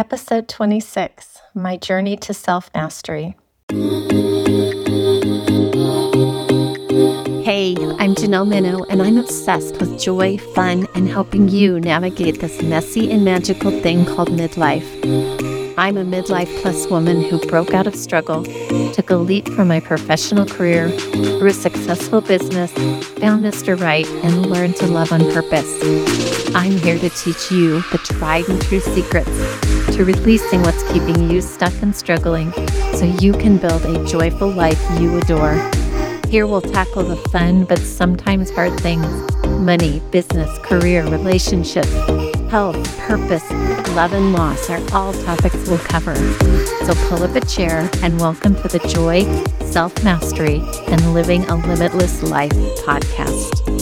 Episode 26 My Journey to Self Mastery. Hey, I'm Janelle Minto, and I'm obsessed with joy, fun, and helping you navigate this messy and magical thing called midlife. I'm a midlife plus woman who broke out of struggle, took a leap from my professional career, grew a successful business, found Mr. Right, and learned to love on purpose. I'm here to teach you the tried and true secrets to releasing what's keeping you stuck and struggling so you can build a joyful life you adore. Here we'll tackle the fun but sometimes hard things money, business, career, relationships health, purpose, love, and loss are all topics we'll cover. So pull up a chair and welcome to the Joy, Self Mastery, and Living a Limitless Life podcast.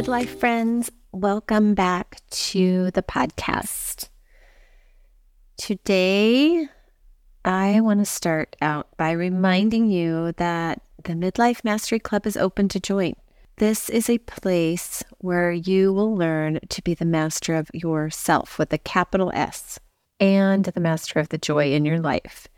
Midlife friends. Welcome back to the podcast. Today, I want to start out by reminding you that the Midlife Mastery Club is open to join. This is a place where you will learn to be the master of yourself with a capital S and the master of the joy in your life.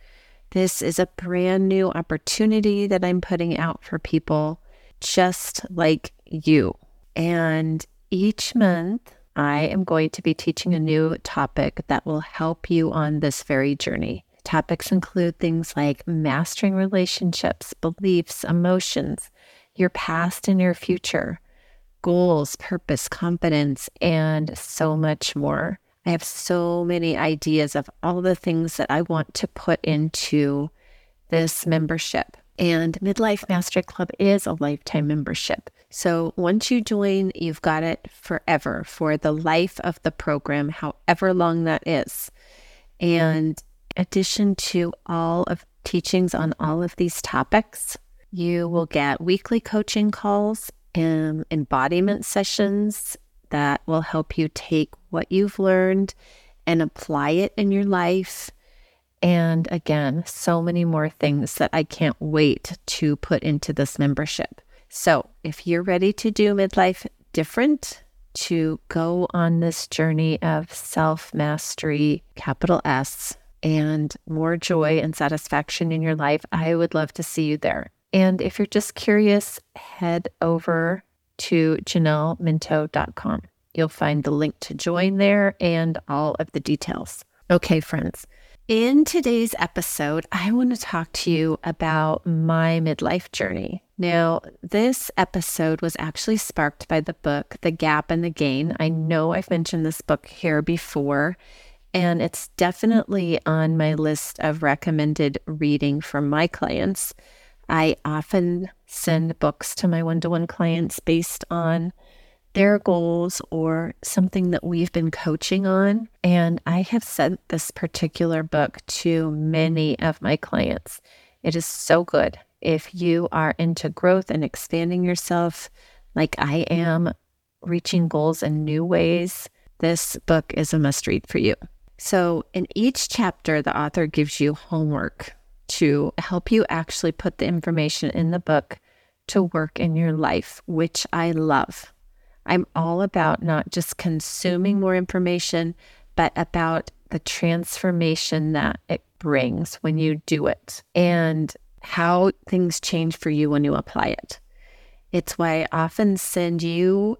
This is a brand new opportunity that I'm putting out for people just like you. And each month, I am going to be teaching a new topic that will help you on this very journey. Topics include things like mastering relationships, beliefs, emotions, your past and your future, goals, purpose, confidence, and so much more. I have so many ideas of all the things that I want to put into this membership. And Midlife Mastery Club is a lifetime membership. So once you join, you've got it forever for the life of the program, however long that is. And addition to all of teachings on all of these topics, you will get weekly coaching calls and embodiment sessions that will help you take what you've learned and apply it in your life. And again, so many more things that I can't wait to put into this membership. So, if you're ready to do midlife different, to go on this journey of self mastery, capital S, and more joy and satisfaction in your life, I would love to see you there. And if you're just curious, head over to janelleminto.com. You'll find the link to join there and all of the details. Okay, friends. In today's episode, I want to talk to you about my midlife journey. Now, this episode was actually sparked by the book, The Gap and the Gain. I know I've mentioned this book here before, and it's definitely on my list of recommended reading for my clients. I often send books to my one to one clients based on their goals or something that we've been coaching on. And I have sent this particular book to many of my clients. It is so good. If you are into growth and expanding yourself, like I am, reaching goals in new ways, this book is a must read for you. So, in each chapter, the author gives you homework to help you actually put the information in the book to work in your life, which I love. I'm all about not just consuming mm-hmm. more information, but about the transformation that it brings when you do it and how things change for you when you apply it. It's why I often send you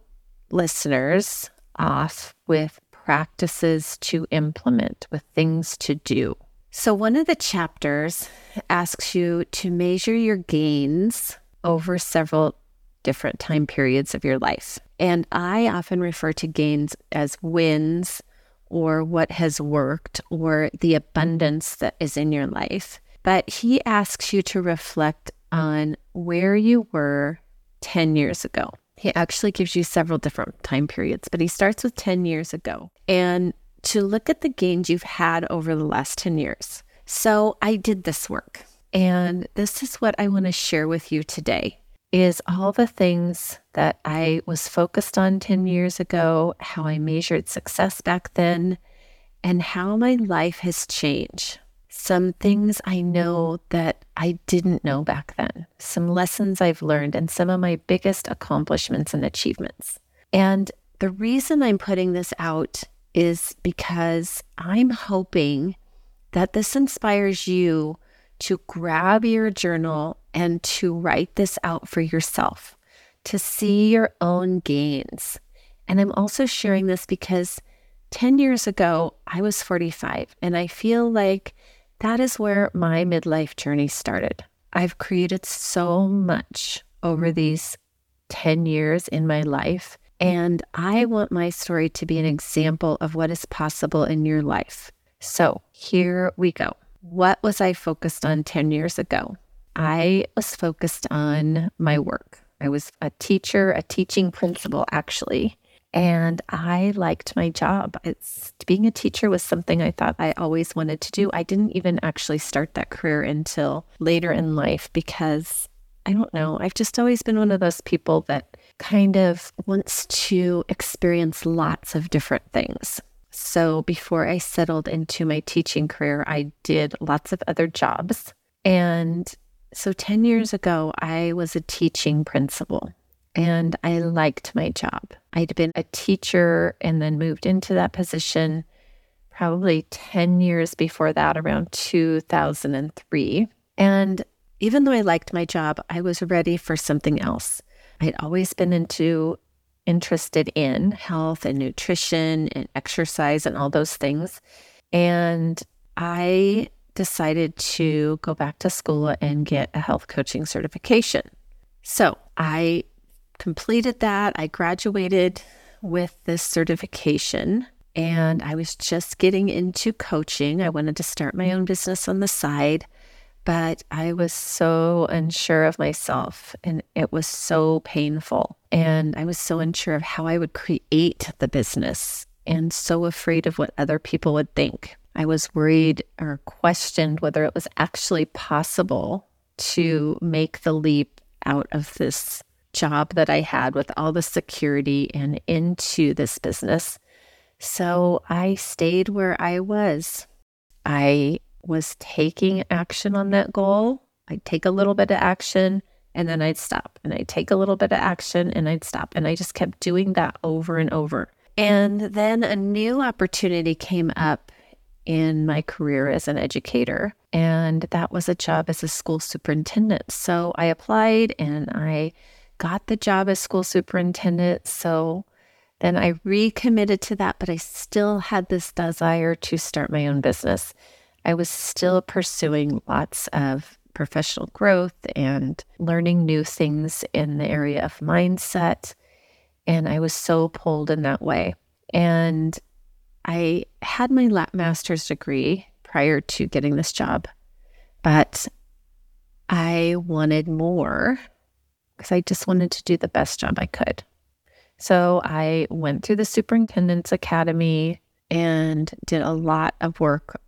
listeners off with practices to implement, with things to do. So, one of the chapters asks you to measure your gains over several different time periods of your life. And I often refer to gains as wins or what has worked or the abundance that is in your life. But he asks you to reflect on where you were 10 years ago. He actually gives you several different time periods, but he starts with 10 years ago and to look at the gains you've had over the last 10 years. So I did this work, and this is what I want to share with you today is all the things that I was focused on 10 years ago, how I measured success back then, and how my life has changed some things I know that I didn't know back then, some lessons I've learned, and some of my biggest accomplishments and achievements. And the reason I'm putting this out is because I'm hoping that this inspires you to grab your journal and to write this out for yourself, to see your own gains. And I'm also sharing this because 10 years ago, I was 45, and I feel like that is where my midlife journey started. I've created so much over these 10 years in my life. And I want my story to be an example of what is possible in your life. So here we go. What was I focused on 10 years ago? I was focused on my work. I was a teacher, a teaching principal, actually. And I liked my job. It's being a teacher was something I thought I always wanted to do. I didn't even actually start that career until later in life because I don't know. I've just always been one of those people that kind of wants to experience lots of different things. So before I settled into my teaching career, I did lots of other jobs. And so 10 years mm-hmm. ago, I was a teaching principal and I liked my job. I'd been a teacher and then moved into that position probably 10 years before that, around 2003. And even though I liked my job, I was ready for something else. I'd always been into interested in health and nutrition and exercise and all those things. And I decided to mm-hmm. go back to school and get a health coaching certification. So I completed that. I graduated with this certification and I was just getting into coaching. I wanted to start my own business on the side, but I was so unsure of myself and it was so painful. And I was so unsure of how I would create the business and so afraid of what other people would think. I was worried or questioned whether it was actually possible to mm-hmm. make the leap out of this job that I had with all the security and into this business. So I stayed where I was. I was taking action on that goal. I'd take a little bit of action and then I'd stop. And I'd take a little bit of action and I'd stop. And I just kept doing that over and over. And then a new opportunity came up in my career as an educator, and that was a job as a school superintendent. So I applied and I got the job as school superintendent. So then I recommitted to that, but I still had this desire to start my own business. I was still pursuing lots of professional growth and learning new things in the area of mindset. And I was so pulled in that way. And I had my lap master's degree prior to getting this job, but I wanted more because I just wanted to do the best job I could. So I went through the superintendent's academy and did a lot of work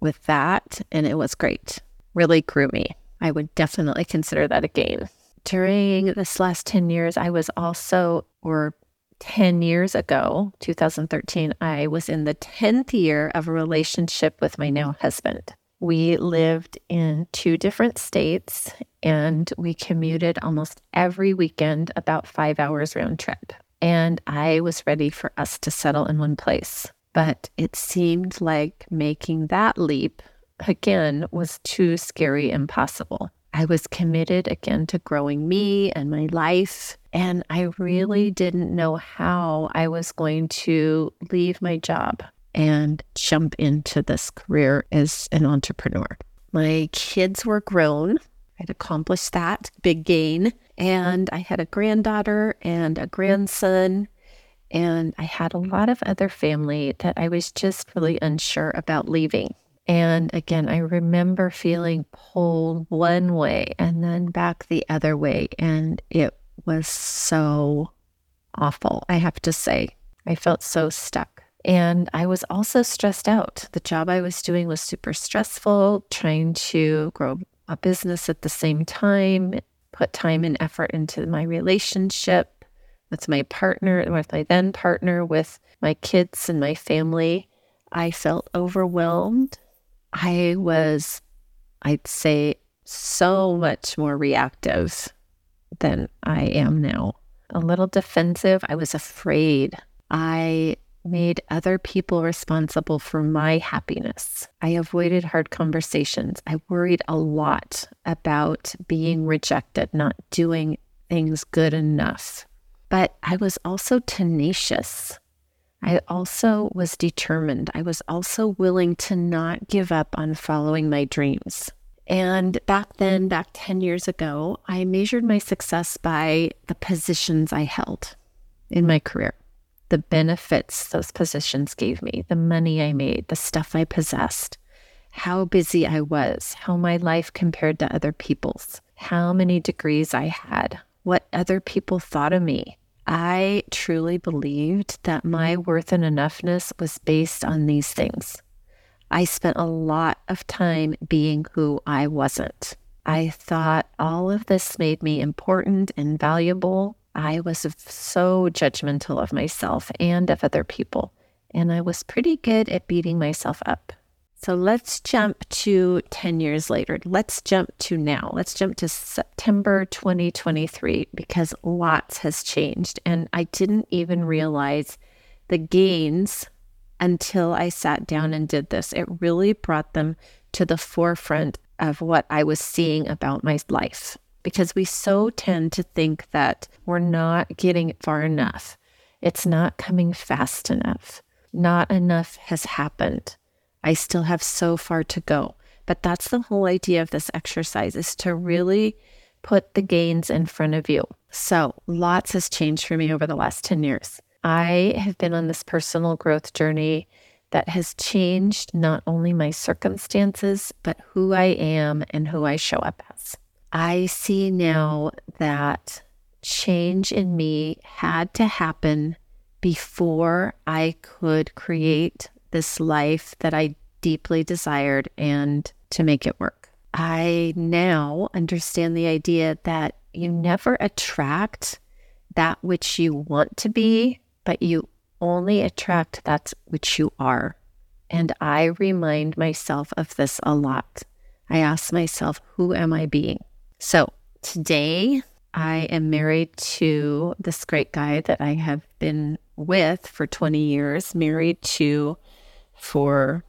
with that, and it was great. Really grew me. I would definitely consider that a gain. During this last 10 years, I was also, or 10 years ago, 2013, I was in the 10th year of a relationship with my now husband. We lived in two different states and we commuted almost every weekend, about five hours round trip. And I was ready for us to settle in one place. But it seemed like making that leap again was too scary, and impossible. I was committed again to growing me and my life. And I really mm-hmm. didn't know how I was going to leave my job and jump into this career as an entrepreneur. My kids were grown. I'd accomplished that big gain. And I had a granddaughter and a grandson. And I had a lot of other family that I was just really unsure about leaving. And again, I remember feeling pulled one way and then back the other way. And it was so awful, I have to say. I felt so stuck. And I was also stressed out. The job I was doing was super stressful, trying to grow a business at the same time, put time and effort into my relationship with my partner, with my then partner, with my kids and my family. I felt overwhelmed. I was, I'd say, so much more reactive than I am now. A little defensive. I was afraid. I made other people responsible for my happiness. I avoided hard conversations. I worried a lot about being rejected, not doing things good enough. But I was also tenacious. I also was determined. I was also willing to not give up on following my dreams. And back then, back 10 years ago, I measured my success by the positions I held in my career, the benefits those positions gave me, the money I made, the stuff I possessed, how busy I was, how my life compared to other people's, how many degrees I had, what other people thought of me. I truly believed that my mm-hmm. worth and enoughness was based on these things. I spent a lot of time being who I wasn't. I thought all of this made me important and valuable. I was so judgmental of myself and of other people, and I was pretty good at beating myself up. So let's jump to 10 years later. Let's jump to now. Let's jump to September 2023 because lots has changed. And I didn't even realize the gains until I sat down and did this. It really brought them to the forefront of what I was seeing about my life because we so tend to think that we're not getting far enough. It's not coming fast enough. Not enough has happened. I still have so far to go. But that's the whole idea of this exercise is to really put the gains in front of you. So, lots has changed for me over the last 10 years. I have been on this personal growth journey that has changed not only my circumstances, but who I am and who I show up as. I see now that change in me had to happen before I could create this life that I deeply desired and to make it work. I now understand the idea that you never attract that which you want to be, but you only attract that which you are. And I remind myself of this a lot. I ask myself, who am I being? So today, I am married to this great guy that I have been with for 20 years, married to for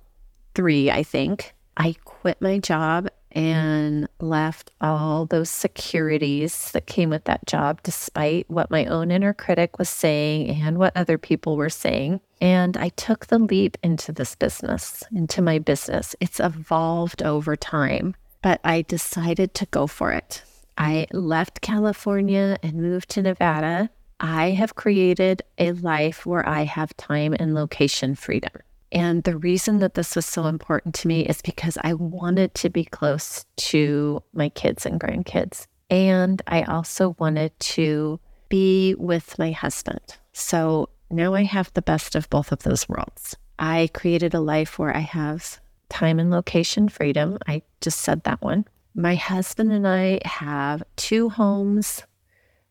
three, I think. I quit my job and left all those securities that came with that job, despite what my own inner critic was saying and what other people were saying. And I took the leap into this business, into my business. It's evolved over time, but I decided to go for it. I left California and moved to Nevada. I have created a life where I have time and location freedom. And the reason that this was so important to me is because I wanted to be close to my kids and grandkids. And I also wanted to be with my husband. So now I have the best of both of those worlds. I created a life where I have time and location freedom. I just said that one. My husband and I have two homes,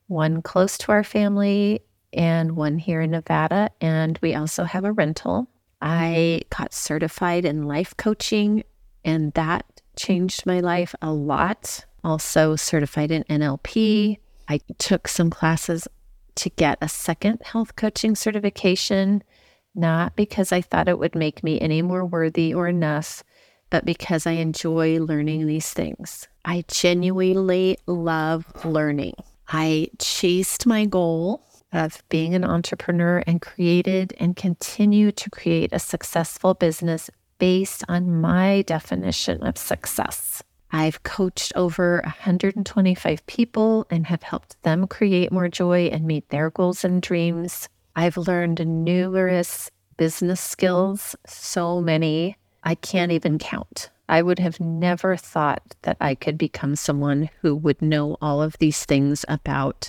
one close to our family and one here in Nevada. And we also have a rental Mm-hmm. I got certified in life coaching, and that changed my life a lot. Also, certified in NLP. Mm-hmm. I took some classes to get a second health coaching certification, not because I thought it would make me any more worthy or enough, but because I enjoy learning these things. I genuinely love learning. I chased my goal of being an entrepreneur and created and continue to create a successful business based on my definition of success. I've coached over 125 people and have helped them create more joy and meet their goals and dreams. I've learned numerous business skills, so many I can't even count. I would have never thought that I could become someone who would know all of these things about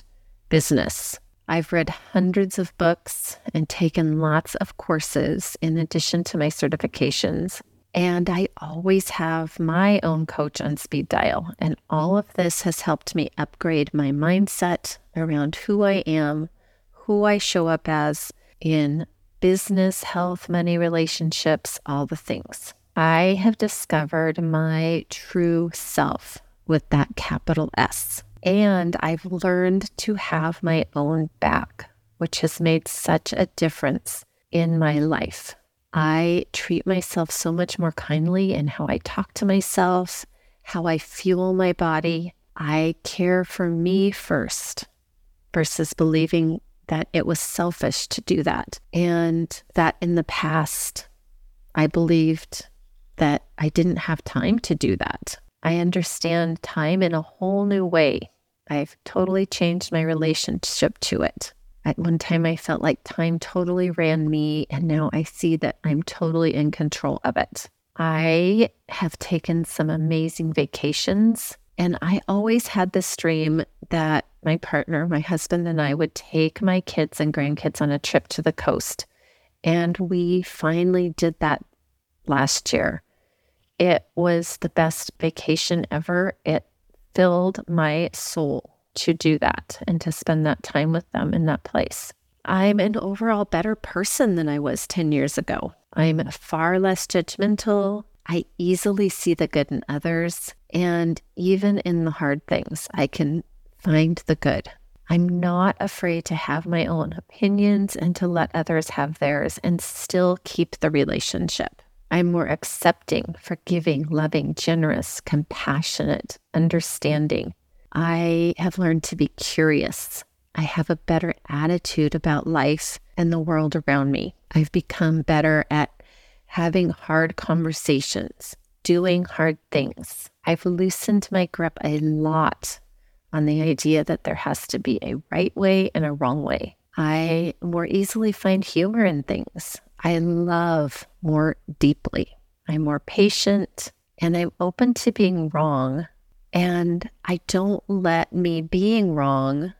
business. I've read hundreds of books and taken lots of courses in addition to my certifications. And I always have my own coach on speed dial. And all of this has helped me upgrade my mindset around who I am, who I show up as in business, health, money, relationships, all the things. I have discovered my true self with that capital S. And I've learned to mm. have my own back, which has made such a difference in my life. I treat myself so much more kindly in how I talk to myself, how I fuel my body. I care for me mm. first versus believing that it was selfish to do that. And that in the past, I believed that I didn't have time to do that. I understand time in a whole new way. I've totally changed my relationship to it. At one time, I felt like time totally ran me, and now I see that I'm totally in control of it. I have taken some amazing vacations, and I always had this dream that my partner, my husband, and I would take my kids and grandkids on a trip to the coast. And we finally did that last year. It was the best vacation ever. It filled my soul to do that and to spend that time with them in that place. I'm an overall better person than I was 10 years ago. I'm far less judgmental. I easily see the good in others. And even in the hard things, I can find the good. I'm not afraid to have my own opinions and to let others have theirs and still keep the relationship. I'm more accepting, forgiving, loving, generous, compassionate, understanding. I have learned to be curious. I have a better attitude about life and the world around me. I've become better at having hard conversations, doing hard things. I've loosened my grip a lot on the idea that there has to be a right way and a wrong way. I more easily find humor in things. I love more deeply. I'm more patient and I'm open to being wrong. And I don't let me being wrong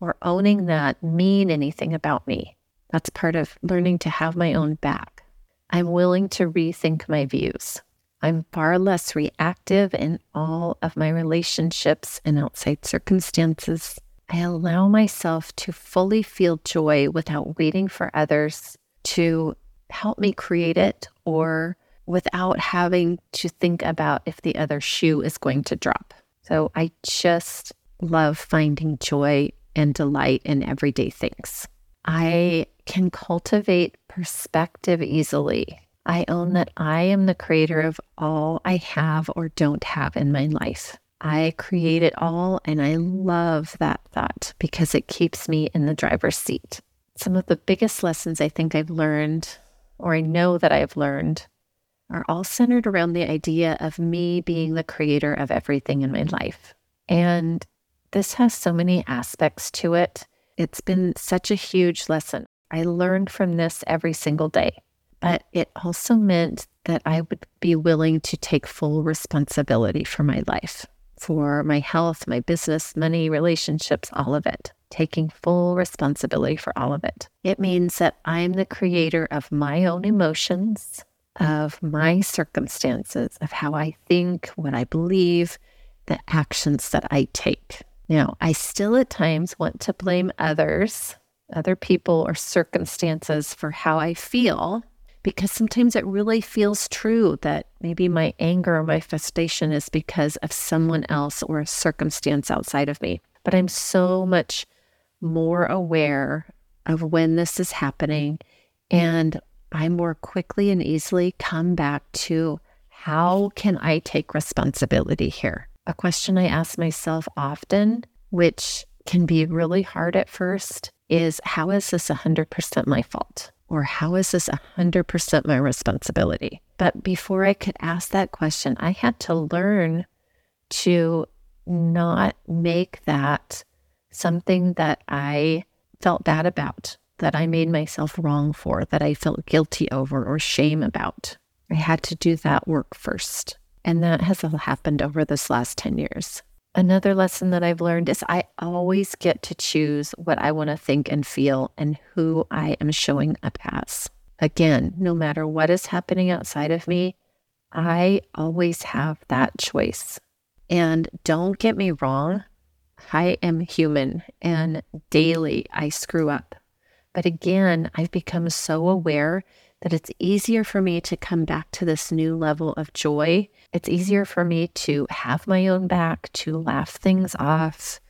or owning that mean anything about me. That's part of learning to have my own back. I'm willing to rethink my views. I'm far less reactive in all of my relationships and outside circumstances. I allow myself to fully feel joy without waiting for others to help me create it or without having to think about if the other shoe is going to drop. So I just love finding joy and delight in everyday things. I can cultivate perspective easily. I own that I am the creator of all I have or don't have in my life. I create it all, and I love that thought because it keeps me in the driver's seat. Some of the biggest lessons I think I've learned or I know that I've learned are all centered around the idea of me being the creator of everything in my life. And this has so many aspects to it. It's been such a huge lesson. I learned from this every single day, but it also meant that I would be willing to take full responsibility for my life, for my health, my business, money, relationships, all of it taking full responsibility for all of it. It means that I'm the creator of my own emotions, of my circumstances, of how I think, what I believe, the actions that I take. Now, I still at times want to blame others, other people, or circumstances for how I feel because sometimes it really feels true that maybe my anger or my frustration is because of someone else or a circumstance outside of me. But I'm so much more aware of when this is happening and I more quickly and easily come back to how can I take responsibility here? A question I ask myself often, which can be really hard at first, is how is this 100% my fault? Or how is this 100% my responsibility? But before I could ask that question, I had to learn to not make that something that I felt bad about, that I made myself wrong for, that I felt guilty over or shame about. I had to do that work first. And that has happened over this last 10 years. Another lesson that I've learned is I always get to choose what I want to think and feel and who I am showing up as. Again, no matter what is happening outside of me, I always have that choice. And don't get me wrong, I am human and daily I screw up. But again, I've become so aware that it's easier for me to come back to this new level of joy. It's easier for me to have my own back, to laugh things off,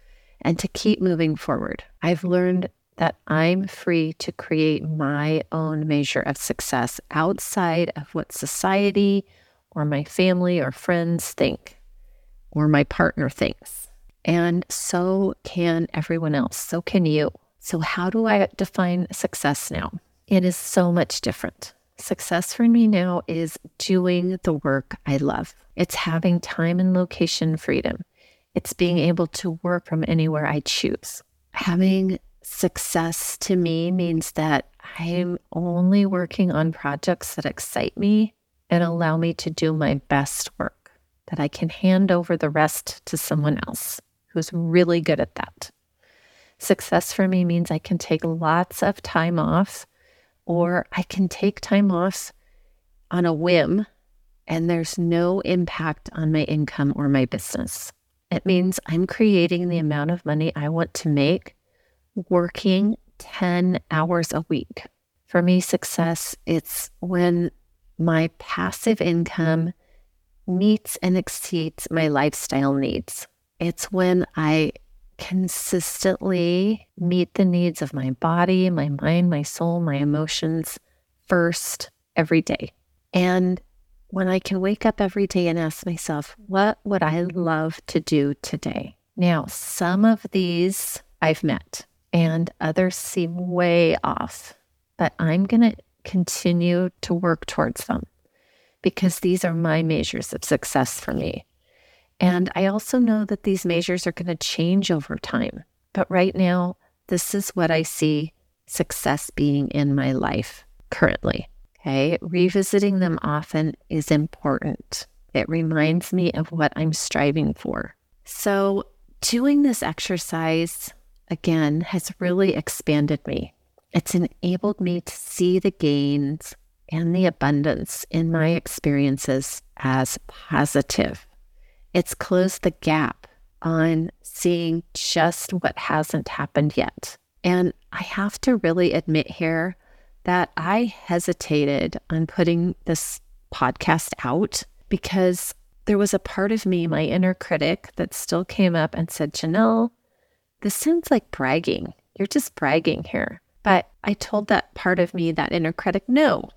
and to keep moving forward. I've learned that I'm free to create my own measure of success outside of what society or my family or friends think or my partner thinks. And so can everyone else. So can you. So, how do I define success now? It is so much different. Success for me now is doing the work I love. It's having time and location freedom. It's being able to work from anywhere I choose. Having success to me means that I'm only working on projects that excite me and allow me to do my best work, that I can hand over the rest to someone else who's really good at that. Success for me means I can take lots of time off, or I can take time off on a whim and there's no impact on my income or my business. It means I'm creating the amount of money I want to make working 10 hours a week. For me, success, it's when my passive income meets and exceeds my lifestyle needs. It's when I consistently meet the needs of my body, my mind, my soul, my emotions first every day. And when I can wake up every day and ask myself, what would I mm-hmm. love to do today? Now, some of these I've met and others seem way off, but I'm going to continue to work towards them because these are my measures of success for me. And I also know that these measures are going to change over time. But right now, this is what I see success being in my life currently. Okay. Revisiting them often is important. It reminds me of what I'm striving for. So, doing this exercise again has really expanded me. It's enabled me to see the gains and the abundance in my experiences as positive. It's closed the gap on seeing just what hasn't happened yet. And I have to really admit here that I hesitated on putting this podcast out because there was a part of me, my inner critic, that still came up and said, Janelle, this sounds like bragging. You're just bragging here. But I told that part of me, that inner critic, no,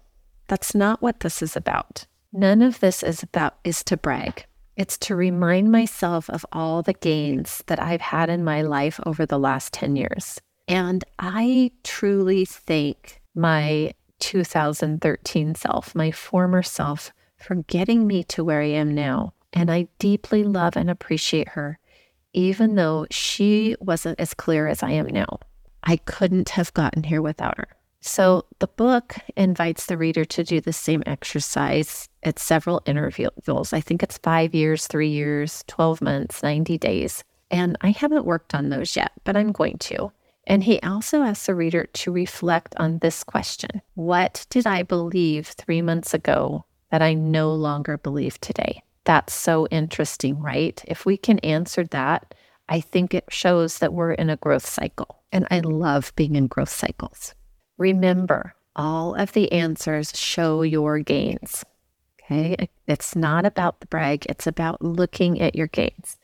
that's not what this is about. None of this is about is to brag. It's to remind myself of all the gains that I've had in my life over the last 10 years. And I truly thank my 2013 self, my former self, for getting me to where I am now. And I deeply love and appreciate her even though she wasn't as clear as I am now. I couldn't have gotten here without her. So the book invites the reader to do the same exercise at several intervals. I think it's five years, three years, 12 months, 90 days. And I haven't worked on those yet, but I'm going to. And he also asks the reader to reflect on this question What did I believe three months ago that I no longer believe today? That's so interesting, right? If we can answer that, I think it shows that we're in a growth cycle. And I love being in growth cycles. Remember, all of the answers show your gains. Okay. It's not about the brag, it's about looking at your gains.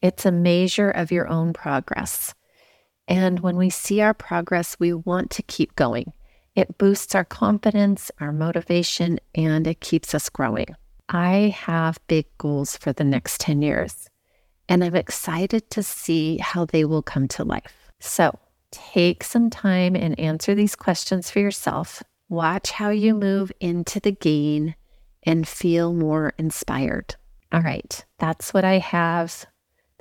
It's a measure of your own progress. And when we see our progress, we want to keep going. It boosts our confidence, our motivation, and it keeps us growing. I have big goals for the next 10 years, and I'm excited to see how they will come to life. So take some time and answer these questions for yourself. Watch how you move into the gain and feel more inspired. All right, that's what I have.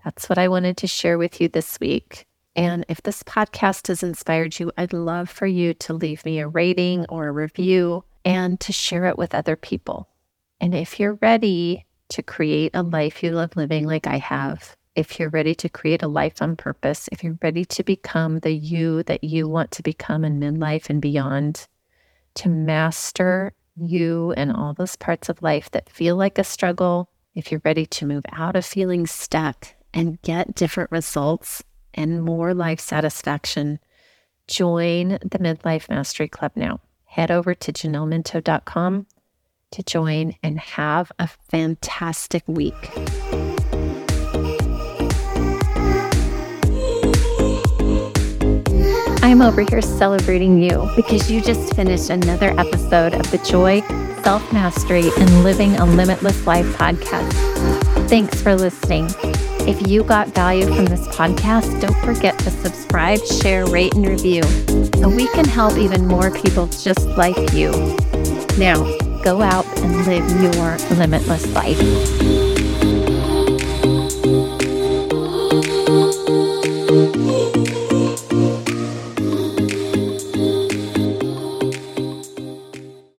That's what I wanted to share with you this week. And if this podcast has inspired you, I'd love for you to leave me a rating or a review and to share it with other people. And if you're ready to create a life you love living like I have, if you're ready to create a life on purpose, if you're ready to become the you that you want to become in midlife and beyond, to master you and all those parts of life that feel like a struggle, if you're ready to move out of feeling stuck and get different results and more life satisfaction, join the Midlife Mastery Club now head over to janelleminto.com to join and have a fantastic week. I'm over here celebrating you because you just finished another episode of the Joy, Self Mastery, and Living a Limitless Life podcast. Thanks for listening. If you got value from this podcast, don't forget to subscribe, share, rate, and review so we can help even more people just like you. Now, go out and live your limitless life.